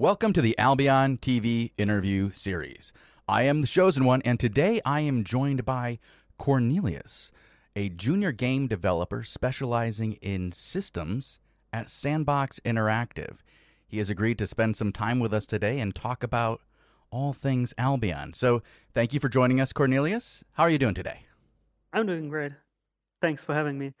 Welcome to the Albion TV interview series. I am the chosen one, and today I am joined by Cornelius, a junior game developer specializing in systems at Sandbox Interactive. He has agreed to spend some time with us today and talk about all things Albion. So, thank you for joining us, Cornelius. How are you doing today? I'm doing great. Thanks for having me.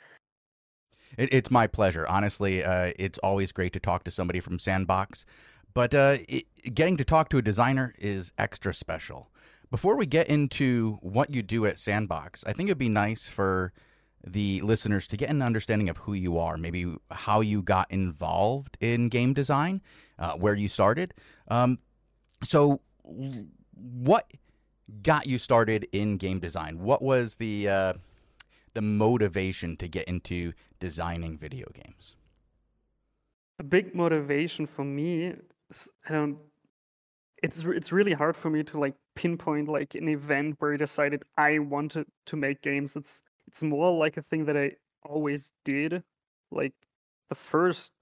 It, it's my pleasure. Honestly, uh, it's always great to talk to somebody from Sandbox. But uh, it, getting to talk to a designer is extra special. Before we get into what you do at Sandbox, I think it'd be nice for the listeners to get an understanding of who you are, maybe how you got involved in game design, uh, where you started. Um, so, what got you started in game design? What was the uh, the motivation to get into designing video games? A big motivation for me I don't. It's it's really hard for me to like pinpoint like an event where I decided I wanted to make games. It's it's more like a thing that I always did. Like the first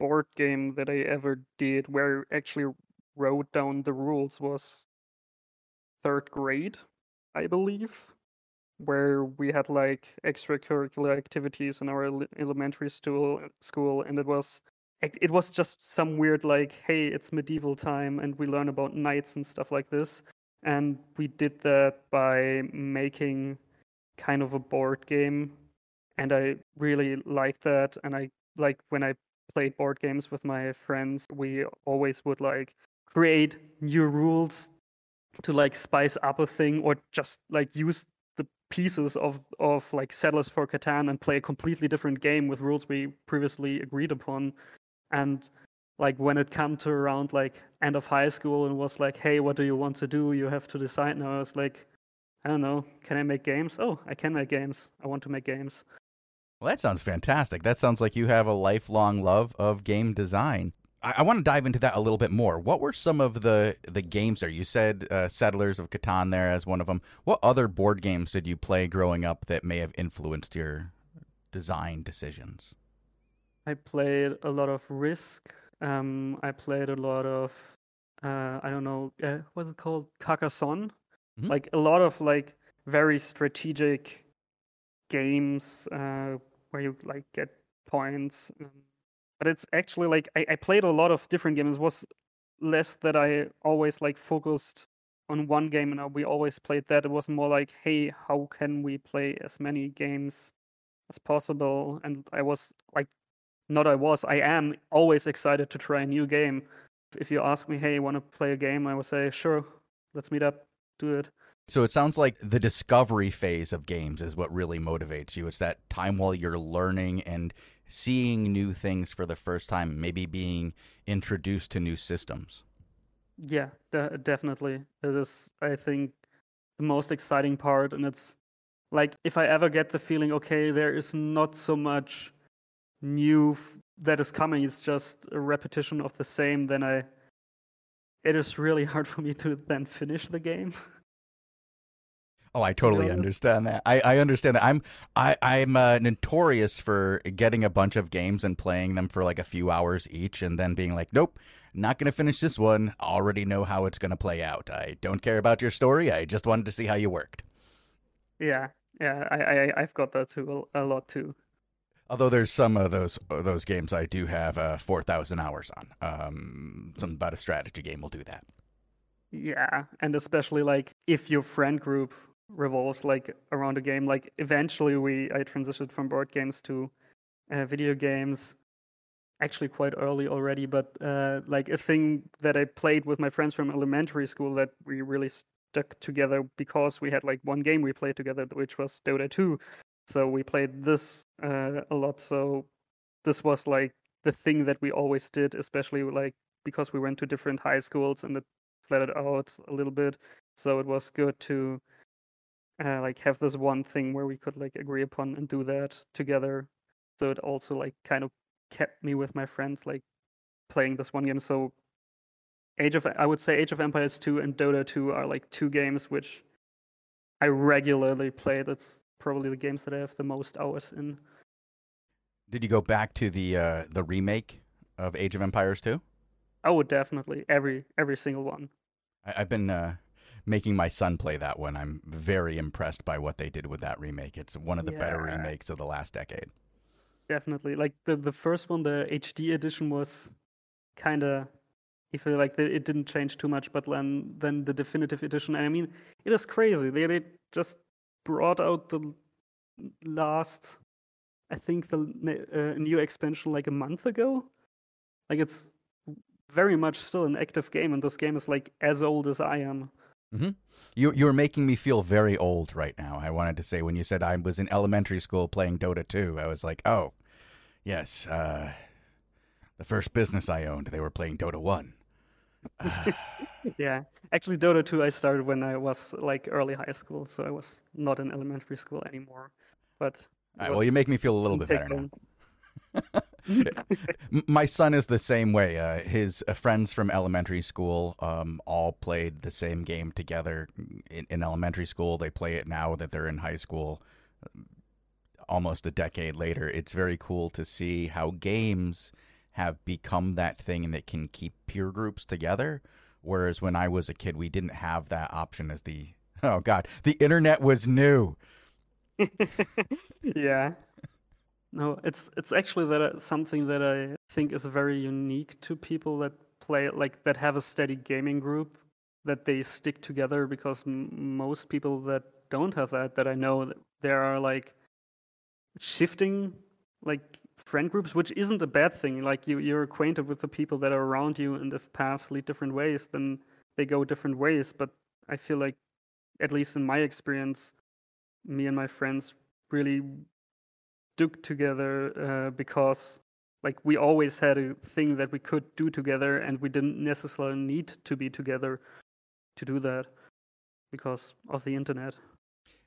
board game that I ever did, where I actually wrote down the rules, was third grade, I believe, where we had like extracurricular activities in our elementary school, school, and it was it was just some weird like hey it's medieval time and we learn about knights and stuff like this. And we did that by making kind of a board game and i really liked that. And i like when i played board games with my friends we always would like create new rules to like spice up a thing or just like use the pieces of of like settlers for catan and play a completely different game with rules we previously agreed upon and like when it came to around like end of high school and was like hey what do you want to do you have to decide now i was like i don't know can i make games oh i can make games i want to make games well that sounds fantastic that sounds like you have a lifelong love of game design I, I want to dive into that a little bit more. What were some of the the games there? You said uh, Settlers of Catan there as one of them. What other board games did you play growing up that may have influenced your design decisions? I played a lot of Risk. Um, I played a lot of uh, I don't know uh, what's it called Carcassonne. Mm-hmm. Like a lot of like very strategic games uh, where you like get points. Um, but it's actually like I, I played a lot of different games. It was less that I always like focused on one game and we always played that. It was more like, hey, how can we play as many games as possible? And I was like not I was, I am always excited to try a new game. If you ask me, hey, you want to play a game? I would say, sure, let's meet up, do it. So it sounds like the discovery phase of games is what really motivates you. It's that time while you're learning and seeing new things for the first time, maybe being introduced to new systems. Yeah, de- definitely. It is, I think, the most exciting part. And it's like if I ever get the feeling, okay, there is not so much new that is coming is just a repetition of the same, then I it is really hard for me to then finish the game. Oh, I totally understand that. I, I understand that. I'm I I'm uh, notorious for getting a bunch of games and playing them for like a few hours each, and then being like, nope, not going to finish this one. Already know how it's going to play out. I don't care about your story. I just wanted to see how you worked. Yeah, yeah, I, I I've got that too a lot too. Although there's some of those those games I do have uh, four thousand hours on. Um, something about a strategy game will do that. Yeah, and especially like if your friend group revolves like around a game, like eventually we I transitioned from board games to uh, video games, actually quite early already. But uh, like a thing that I played with my friends from elementary school that we really stuck together because we had like one game we played together, which was Dota 2. So we played this uh, a lot. So this was like the thing that we always did, especially like because we went to different high schools and it flatted out a little bit. So it was good to uh, like have this one thing where we could like agree upon and do that together. So it also like kind of kept me with my friends like playing this one game. So Age of I would say Age of Empires 2 and Dota 2 are like two games which I regularly play. That's probably the games that I have the most hours in. Did you go back to the uh, the remake of Age of Empires 2? I would definitely every every single one. I, have been uh, making my son play that one. I'm very impressed by what they did with that remake. It's one of the yeah. better remakes of the last decade. Definitely, like the the first one, the HD edition was kind of. I feel like it didn't change too much, but then then the definitive edition. And I mean, it is crazy. They they just brought out the last, I think the uh, new expansion like a month ago. Like it's very much still an active game, and this game is like as old as I am. Mm-hmm. You you're making me feel very old right now. I wanted to say when you said I was in elementary school playing Dota 2, I was like, oh, yes, uh, the first business I owned, they were playing Dota 1. yeah, actually, Dota 2 I started when I was like early high school, so I was not in elementary school anymore. But right, well, you make me feel a little bit better now. My son is the same way. Uh, his uh, friends from elementary school um, all played the same game together in, in, elementary school. They play it now that they're in high school, almost a decade later. It's very cool to see how games have become that thing that can keep peer groups together. Whereas when I was a kid, we didn't have that option as the oh god, the internet was new. yeah. No, it's it's actually that uh, something that I think is very unique to people that play like that have a steady gaming group that they stick together because m- most people that don't have that that I know there are like shifting like friend groups which isn't a bad thing. Like you you're acquainted with the people that are around you and if paths lead different ways then they go different ways. But I feel like at least in my experience me and my friends really stuck together uh, because like we always had a thing that we could do together and we didn't necessarily need to be together to do that because of the internet.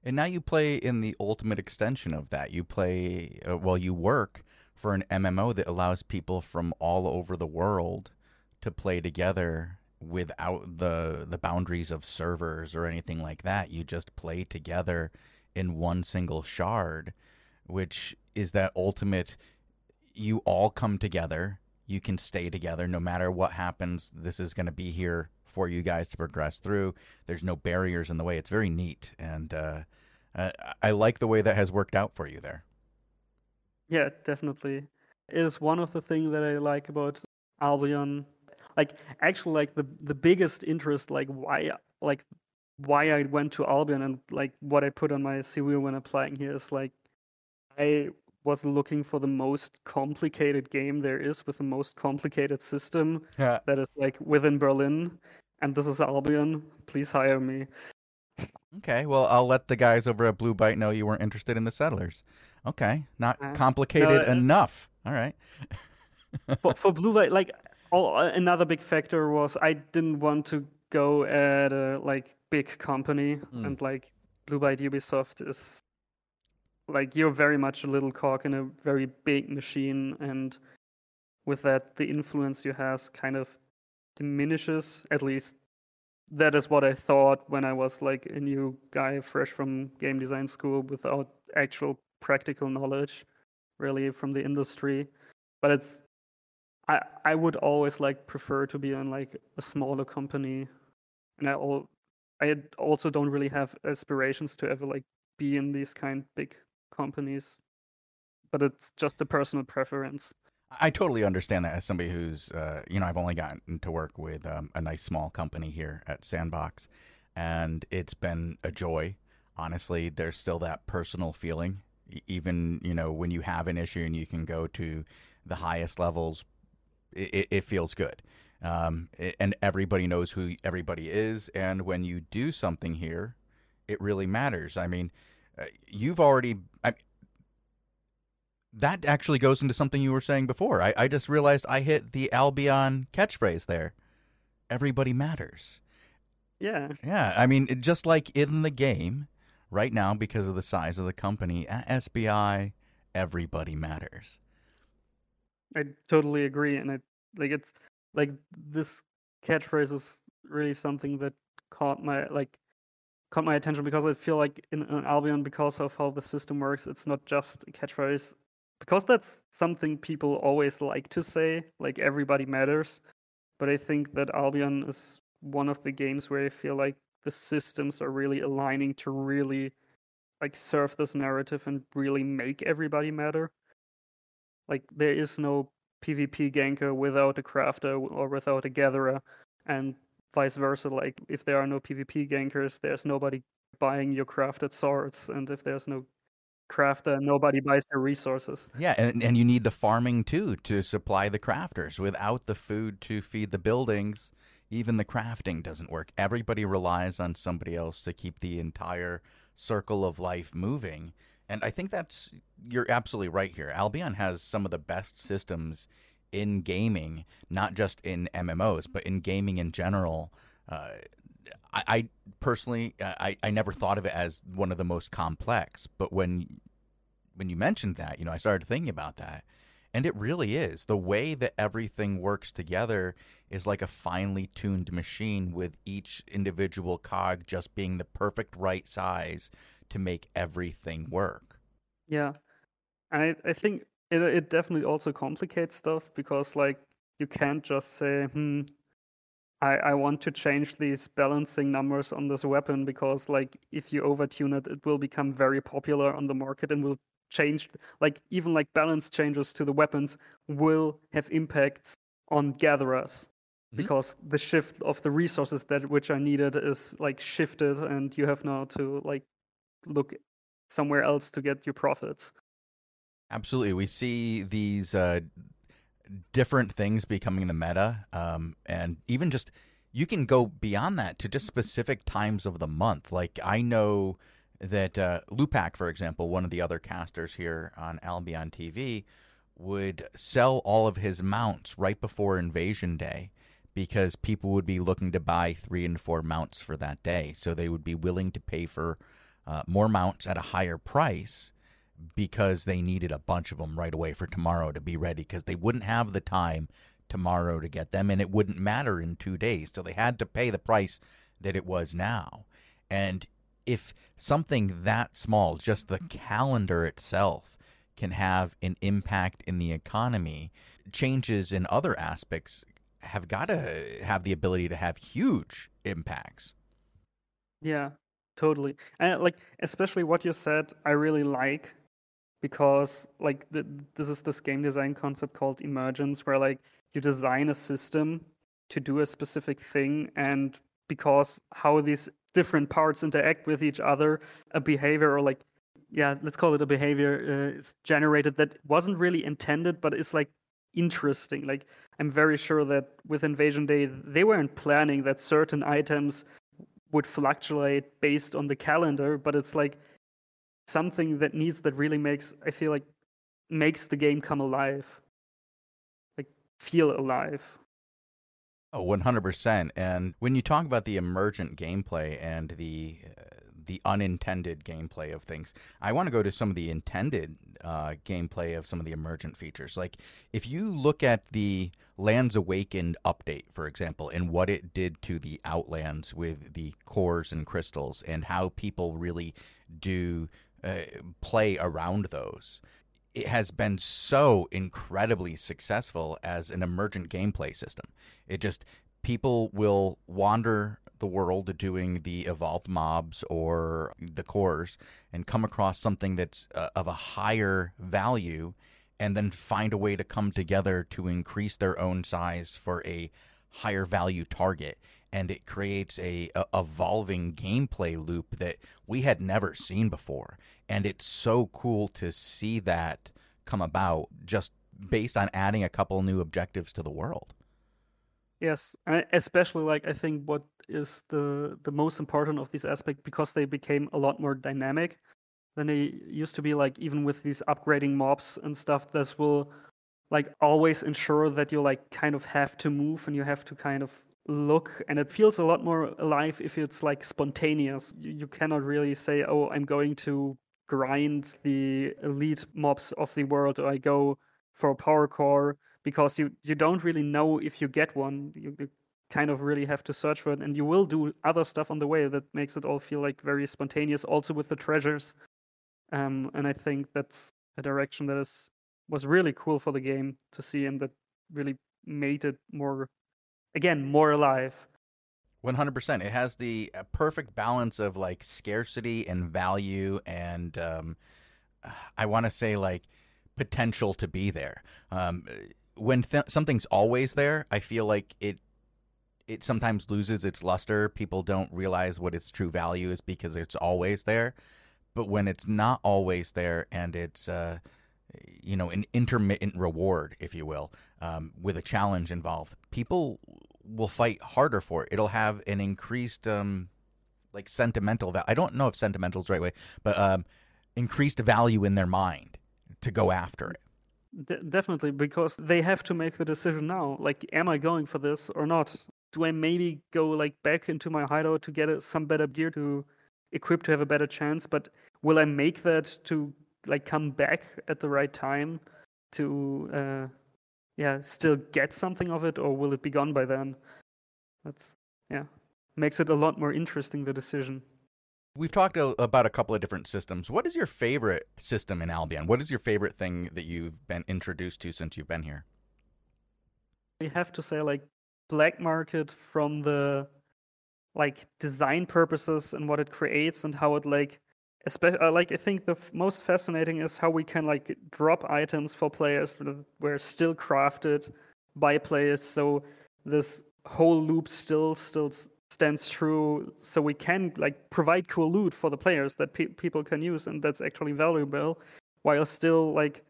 And now you play in the ultimate extension of that. You play uh, well you work for an mmo that allows people from all over the world to play together without the the boundaries of servers or anything like that. You just play together in one single shard which is that ultimate you all come together you can stay together no matter what happens this is going to be here for you guys to progress through. There's no barriers in the way. It's very neat and uh, i like the way that has worked out for you there yeah definitely it is one of the things that i like about albion like actually like the the biggest interest like why like why i went to albion and like what i put on my cv when applying here is like I was looking for the most complicated game there is with the most complicated system yeah. that is like within Berlin. And this is Albion. Please hire me. Okay, well, I'll let the guys over at Blue Byte know you weren't interested in the settlers. Okay, not uh, complicated no, uh, enough. All right. for, for Blue Byte, like all, another big factor was I didn't want to go at a like big company mm. and like Blue Byte Ubisoft is like you're very much a little cog in a very big machine and with that the influence you have kind of diminishes at least that is what i thought when i was like a new guy fresh from game design school without actual practical knowledge really from the industry but it's i i would always like prefer to be in like a smaller company and i all i also don't really have aspirations to ever like be in these kind big companies, but it's just a personal preference. I totally understand that as somebody who's, uh, you know, I've only gotten to work with um, a nice small company here at Sandbox, and it's been a joy. Honestly, there's still that personal feeling, even you know when you have an issue and you can go to the highest levels, it, it feels good. Um, and everybody knows who everybody is, and when you do something here, it really matters. I mean, uh, you've already. I, that actually goes into something you were saying before. I, I just realized I hit the Albion catchphrase there. Everybody matters. Yeah. Yeah. I mean, just like in the game, right now, because of the size of the company, at SBI, everybody matters. I totally agree. And it, like, it's like this catchphrase is really something that caught my, like, caught my attention because I feel like in, in Albion, because of how the system works, it's not just a catchphrase. Because that's something people always like to say, like everybody matters. but I think that Albion is one of the games where I feel like the systems are really aligning to really like serve this narrative and really make everybody matter. Like there is no PvP ganker without a crafter or without a gatherer, and vice versa. Like if there are no PvP gankers, there's nobody buying your crafted swords, and if there's no crafter, nobody buys the resources. Yeah, and, and you need the farming too to supply the crafters. Without the food to feed the buildings, even the crafting doesn't work. Everybody relies on somebody else to keep the entire circle of life moving. And I think that's you're absolutely right here. Albion has some of the best systems in gaming, not just in MMOs, but in gaming in general. Uh, I, I, personally, I, I never thought of it as one of the most complex, but when when you mentioned that, you know, I started thinking about that, and it really is the way that everything works together is like a finely tuned machine with each individual cog just being the perfect right size to make everything work. Yeah. I, I think it, it definitely also complicates stuff because, like, you can't just say, hmm, I, I want to change these balancing numbers on this weapon because, like, if you overtune it, it will become very popular on the market and will change. Like, even like balance changes to the weapons will have impacts on gatherers mm-hmm. because the shift of the resources that which are needed is like shifted and you have now to like look somewhere else to get your profits. Absolutely. We see these uh, different things becoming the meta. Um, and even just, you can go beyond that to just specific times of the month. Like, I know that uh, Lupak, for example, one of the other casters here on Albion TV, would sell all of his mounts right before Invasion Day because people would be looking to buy three and four mounts for that day. So they would be willing to pay for uh, more mounts at a higher price because they needed a bunch of them right away for tomorrow to be ready because they wouldn't have the time tomorrow to get them and it wouldn't matter in two days. So they had to pay the price that it was now. And if something that small, just the calendar itself, can have an impact in the economy, changes in other aspects have got to have the ability to have huge impacts. Yeah, totally. And like especially what you said, I really like because like the, this is this game design concept called emergence, where like you design a system to do a specific thing, and because how these different parts interact with each other, a behavior or like yeah, let's call it a behavior uh, is generated that wasn't really intended, but it's like interesting. Like I'm very sure that with Invasion Day, they weren't planning that certain items would fluctuate based on the calendar, but it's like something that needs that really makes I feel like makes the game come alive, like feel alive. Oh, 100%. And when you talk about the emergent gameplay and the uh, the unintended gameplay of things. I want to go to some of the intended uh, gameplay of some of the emergent features. Like if you look at the Lands Awakened update, for example, and what it did to the Outlands with the cores and crystals, and how people really do uh, play around those. It has been so incredibly successful as an emergent gameplay system. It just people will wander the world doing the evolved mobs or the cores and come across something that's uh, of a higher value and then find a way to come together to increase their own size for a higher value target and it creates a, a, evolving gameplay loop that we had never seen before and it's so cool to see that come about just based on adding a couple new objectives to the world Yes, and especially like I think what is the the most important of this aspect because they became a lot more dynamic than they used to be. Like even with these upgrading mobs and stuff, this will like always ensure that you like kind of have to move and you have to kind of look and it feels a lot more alive if it's like spontaneous you, you cannot really say oh i'm going to grind the elite mobs of the world or i go for a power core because you you don't really know if you get one. You, you kind of really have to search for it, and you will do other stuff on the way that makes it all feel like very spontaneous. Also with the treasures, um, and I think that's a direction that is was really cool for the game to see, and that really made it more again more alive. One hundred percent. It has the uh, perfect balance of like scarcity and value, and um, I want to say like potential to be there. Um, when th- something's always there, I feel like it it sometimes loses its luster. People don't realize what its true value is because it's always there. But when it's not always there and it's uh, you know an intermittent reward, if you will, um, with a challenge involved, people will fight harder for it. It'll have an increased um, like sentimental value. I don't know if sentimental is the right way, but um, increased value in their mind to go after it. De- definitely, because they have to make the decision now. Like, am I going for this or not? Do I maybe go like back into my hideout to get some better gear to equip to have a better chance? But will I make that to like come back at the right time to uh, yeah still get something of it, or will it be gone by then? That's yeah makes it a lot more interesting the decision. We've talked a, about a couple of different systems. What is your favorite system in Albion? What is your favorite thing that you've been introduced to since you've been here? We have to say like black market from the like design purposes and what it creates and how it like especially uh, like I think the most fascinating is how we can like drop items for players that were still crafted by players so this whole loop still still stands true. So we can like provide cool loot for the players that pe- people can use and that's actually valuable while still like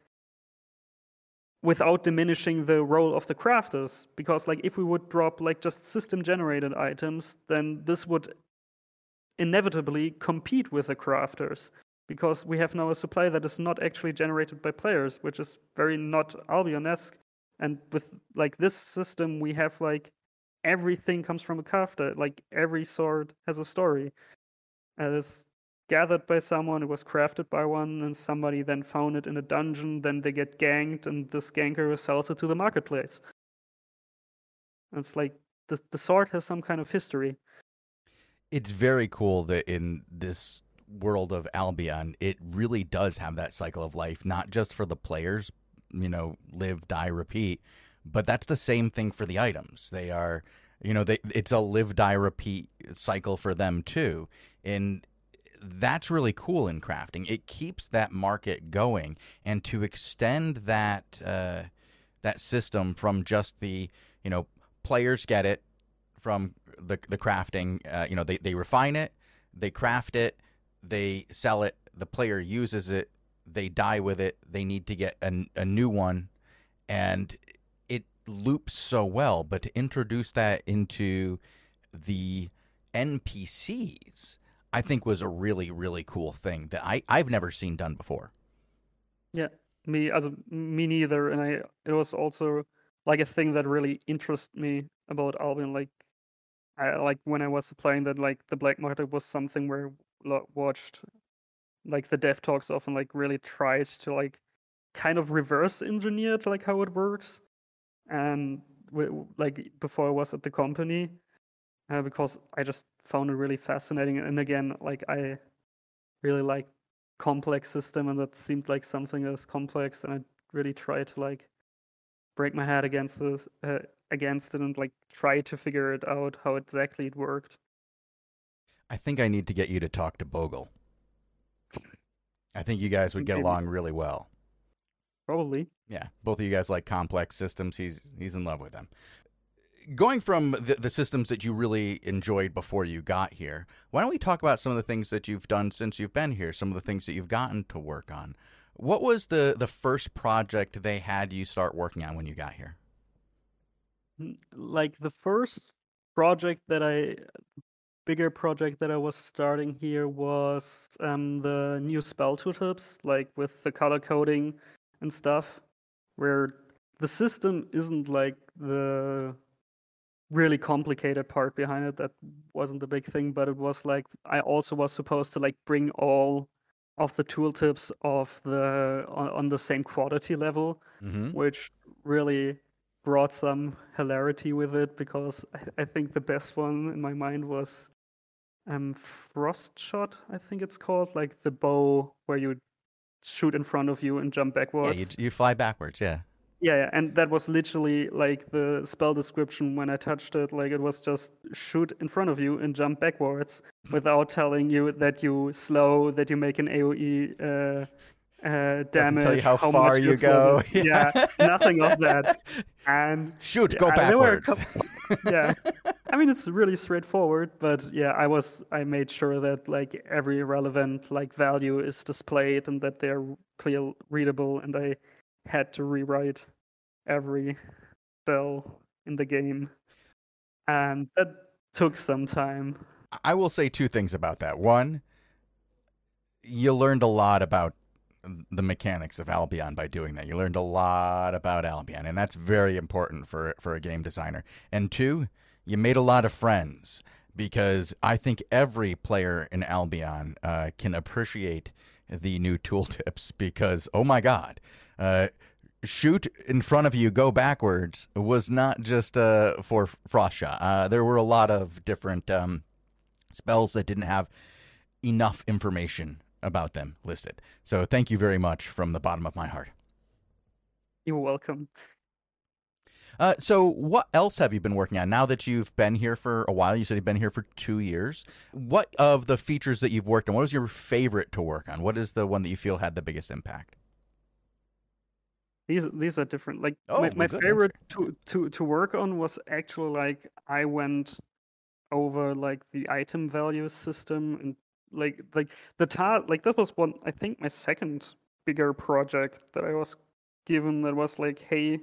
without diminishing the role of the crafters. Because like if we would drop like just system generated items then this would inevitably compete with the crafters because we have now a supply that is not actually generated by players which is very not albion-esque and with like this system we have like everything comes from a crafter. Like every sword has a story. It is gathered by someone, it was crafted by one, and somebody then found it in a dungeon. Then they get ganked, and this ganker sells it to the marketplace. And it's like the the sword has some kind of history. It's very cool that in this world of Albion, it really does have that cycle of life, not just for the players, you know, live, die, repeat, but that's the same thing for the items. They are, you know, they it's a live die repeat cycle for them too. And that's really cool in crafting. It keeps that market going, and to extend that uh, that system from just the you know players get it from the the crafting. Uh, you know, they they refine it, they craft it, they sell it. The player uses it, they die with it. They need to get a, a new one, and it loops so well, but to introduce that into the NPCs, I think was a really, really cool thing that I, I've never seen done before. Yeah, me as me neither. And I it was also like a thing that really interested me about Albion. Like I like when I was playing that like the black market was something where I watched like the dev talks often like really tried to like kind of reverse engineer like how it works and like before I was at the company uh, because I just found it really fascinating. And again, like I really like complex system, and that seemed like something that was complex, and I really tried to like break my head against this, uh, against it, and like try to figure it out how exactly it worked. I think I need to get you to talk to Bogle. I think you guys would get along really well. Probably. Yeah, both of you guys like complex systems. He's he's in love with them. Going from the, the systems that you really enjoyed before you got here, why don't we talk about some of the things that you've done since you've been here? Some of the things that you've gotten to work on. What was the the first project they had you start working on when you got here? Like the first project that I bigger project that I was starting here was um, the new spell tooltips, like with the color coding and stuff where the system isn't like the really complicated part behind it that wasn't the big thing but it was like i also was supposed to like bring all of the tooltips of the on, on the same quality level mm-hmm. which really brought some hilarity with it because I, I, think the best one in my mind was um frost shot i think it's called like the bow where you shoot in front of you and jump backwards. Yeah, you, you fly backwards. Yeah. Yeah, yeah, and that was literally like the spell description when I touched it. Like it was just shoot in front of you and jump backwards without telling you that you slow, that you make an AOE uh, uh, damage. tell you how far you go. Yeah. yeah, nothing of that. And shoot, yeah, go backwards. Couple, yeah, I mean it's really straightforward, but yeah, I was I made sure that like every relevant like value is displayed and that they're clear readable, and I had to rewrite every spell in the game, and that took some time. I will say two things about that. One, you learned a lot about the mechanics of Albion by doing that. You learned a lot about Albion, and that's very important for for a game designer. And two, you made a lot of friends because I think every player in Albion uh, can appreciate the new tooltips because oh my god. Uh, shoot in front of you, go backwards was not just uh, for frost shot. Uh, there were a lot of different um, spells that didn't have enough information about them listed. So thank you very much from the bottom of my heart. You're welcome. Uh, so, what else have you been working on now that you've been here for a while? You said you've been here for two years. What of the features that you've worked on? What was your favorite to work on? What is the one that you feel had the biggest impact? These these are different. Like oh, my, my favorite to, to to work on was actually like I went over like the item value system and like like the task like that was one I think my second bigger project that I was given that was like hey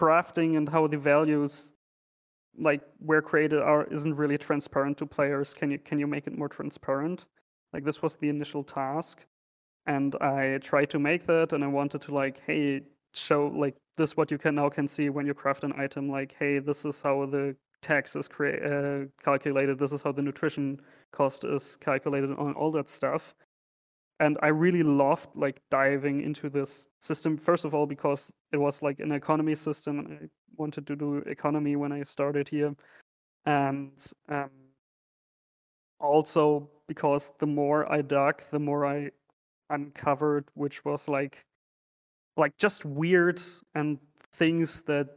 crafting and how the values like where created are isn't really transparent to players. Can you can you make it more transparent? Like this was the initial task and I tried to make that and I wanted to like hey show like this what you can now can see when you craft an item like hey this is how the tax is crea- uh, calculated. This is how the nutrition cost is calculated on all that stuff. And I really loved like diving into this system. First of all, because it was like an economy system, and I wanted to do economy when I started here, and um, also because the more I dug, the more I uncovered, which was like like just weird and things that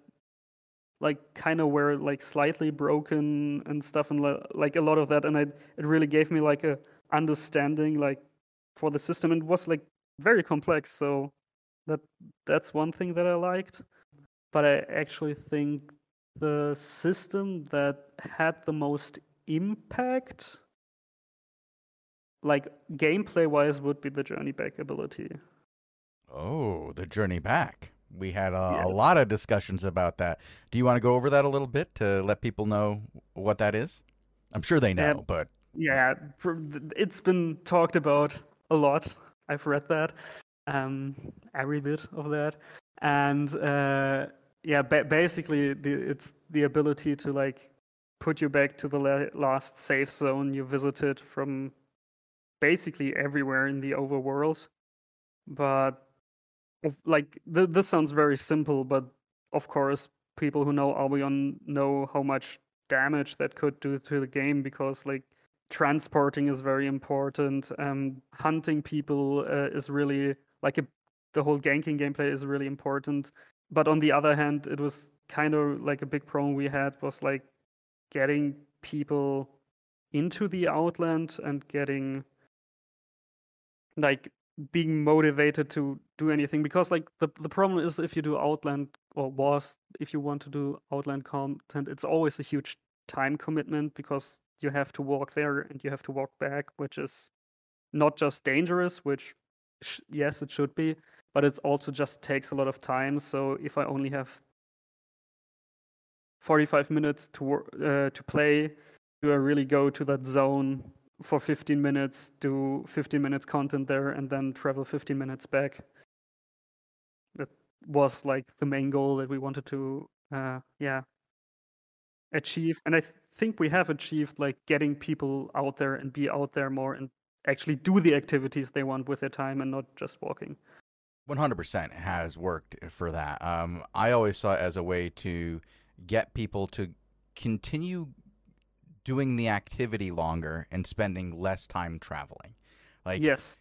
like kind of were like slightly broken and stuff and like a lot of that. And I, it really gave me like a understanding like for the system. And it was like very complex. So that that's one thing that i liked. But i actually think the system that had the most impact like gameplay wise would be the journey back ability. Oh the journey back we had a, yes. a, lot of discussions about that. Do you want to go over that a little bit to let people know what that is? I'm sure they know, uh, but yeah, it's been talked about a lot. I've read that, um, every bit of that, and uh, yeah, ba- basically, the, it's the ability to like put you back to the la- last safe zone you visited from basically everywhere in the overworld, but like th- this sounds very simple, but of course, people who know Albion know how much damage that could do to the game because like transporting is very important. Um, hunting people uh, is really like a, the whole ganking gameplay is really important. But on the other hand, it was kind of like a big problem we had was like getting people into the outland and getting like being motivated to do anything because like the the problem is if you do outland or was if you want to do outland content it's always a huge time commitment because you have to walk there and you have to walk back which is not just dangerous which yes it should be but it also just takes a lot of time. So if i only have 45 minutes to uh, to play do i really go to that zone for 15 minutes, do 15 minutes content there, and then travel 15 minutes back. That was like the main goal that we wanted to, uh, yeah, achieve. And I th- think we have achieved like getting people out there and be out there more and actually do the activities they want with their time and not just walking. 100% has worked for that. Um, I always saw it as a way to get people to continue doing the activity longer and spending less time traveling. Like yes,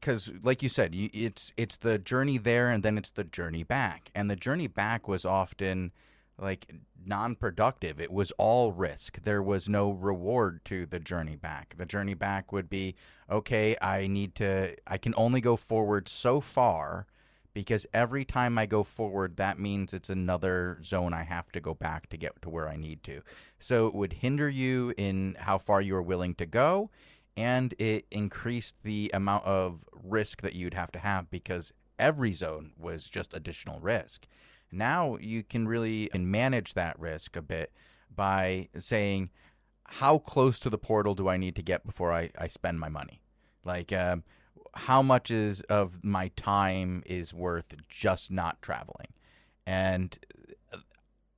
because uh, like you said, you, it's it's the journey there and then it's the journey back, and the journey back was often like non-productive. It was all risk. There was no reward to the journey back. The journey back would be okay. I need to. I can only go forward so far because every time I go forward, that means it's another zone I have to go back to get to where I need to. So it would hinder you in how far you are willing to go and it increased the amount of risk that you'd have to have because every zone was just additional risk. Now you can really manage that risk a bit by saying, how close to the portal do I need to get before I, I spend my money? Like, um, how much is of my time is worth just not traveling? And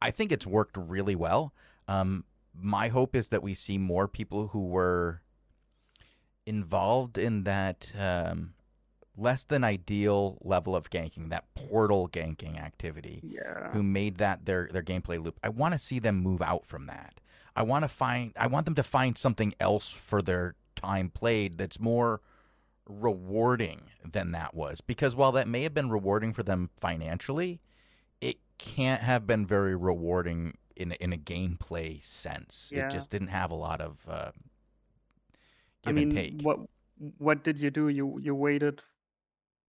I think it's worked really well. Um, my hope is that we see more people who were involved in that um, less than ideal level of ganking, that portal ganking activity, yeah. who made that their their gameplay loop. I want to see them move out from that. I want to find I want them to find something else for their time played that's more rewarding than that was because while that may have been rewarding for them financially, it can't have been very rewarding in in a gameplay sense. Yeah. It just didn't have a lot of uh, I mean, what what did you do? You you waited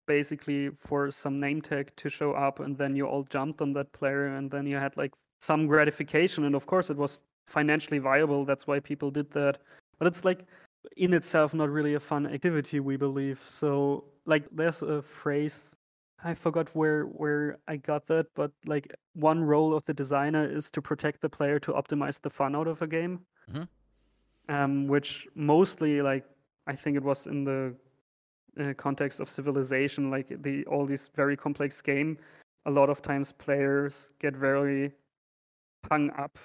basically for some name tag to show up, and then you all jumped on that player, and then you had like some gratification, and of course it was financially viable. That's why people did that. But it's like in itself not really a fun activity, we believe. So like there's a phrase I forgot where where I got that, but like one role of the designer is to protect the player to optimize the fun out of a game. Mm-hmm um, which mostly like I think it was in the uh, context of civilization, like the all these very complex game. A lot of times players get very hung up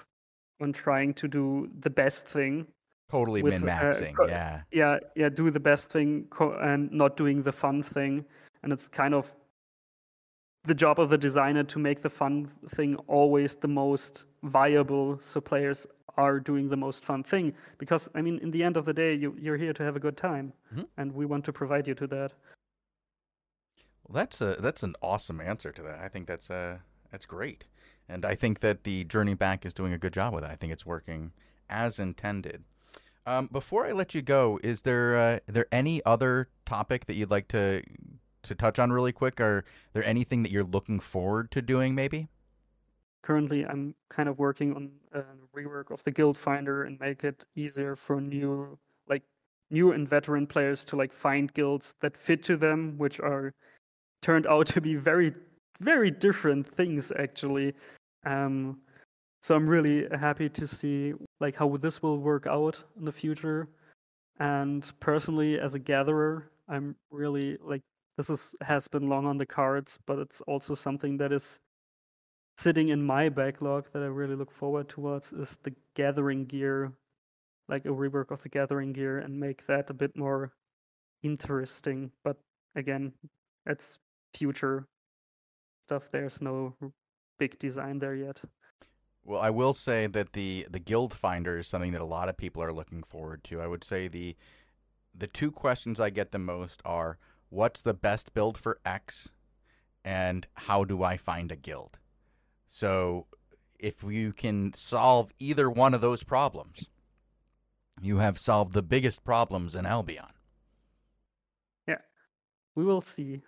on trying to do the best thing. Totally min maxing, uh, yeah. Yeah, yeah, do the best thing co- and not doing the fun thing. And it's kind of the job of the designer to make the fun thing always the most viable so players are doing the most fun thing because i mean in the end of the day you, you're here to have a good time mm-hmm. and we want to provide you to that well that's a that's an awesome answer to that i think that's uh that's great and i think that the journey back is doing a good job with it i think it's working as intended um, before i let you go is there uh, there any other topic that you'd like to to touch on really quick? Are there anything that you're looking forward to doing maybe? Currently, I'm kind of working on a rework of the guild finder and make it easier for new like new and veteran players to like find guilds that fit to them, which are turned out to be very very different things actually. Um, so I'm really happy to see like how this will work out in the future. And personally, as a gatherer, I'm really like this is has been long on the cards, but it's also something that is sitting in my backlog that I really look forward towards is the gathering gear, like a rework of the gathering gear and make that a bit more interesting. But again, it's future stuff. There's no big design there yet. Well, I will say that the the guild finder is something that a lot of people are looking forward to. I would say the the two questions I get the most are what's the best build for X and how do I find a guild? So if you can solve either one of those problems, you have solved the biggest problems in Albion. Yeah, we will see.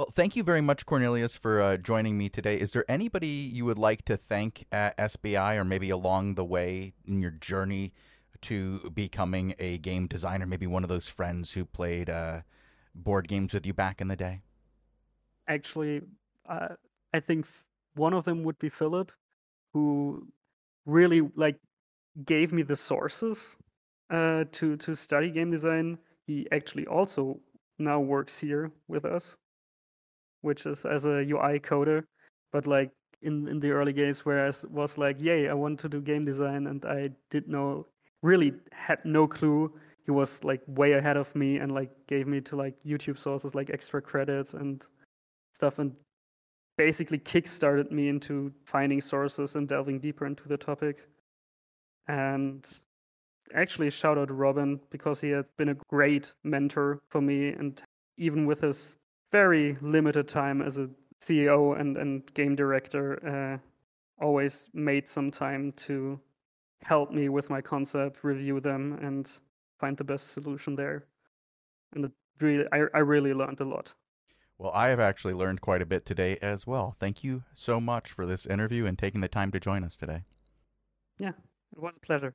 Well, thank you very much, Cornelius, for uh, joining me today. Is there anybody you would like to thank at SBI or maybe along the way in your journey to becoming a game designer? Maybe one of those friends who played uh, board games with you back in the day? Actually, uh, I think one of them would be Philip, who really like gave me the sources uh, to to study game design. He actually also now works here with us, which is as a UI coder. But like in in the early days, where I was like, "Yay, I want to do game design," and I did know really had no clue he was like way ahead of me and like gave me to like YouTube sources like extra credit and stuff and basically kickstarted me into finding sources and delving deeper into the topic. And actually shout out Robin because he has been a great mentor for me, and even with his very limited time as a CEO and and game director, uh, always made some time to help me with my concept, review them, and find the best solution there. And it really, I, I really learned a lot. Well, I have actually learned quite a bit today as well. Thank you so much for this interview and taking the time to join us today. Yeah, it was a pleasure.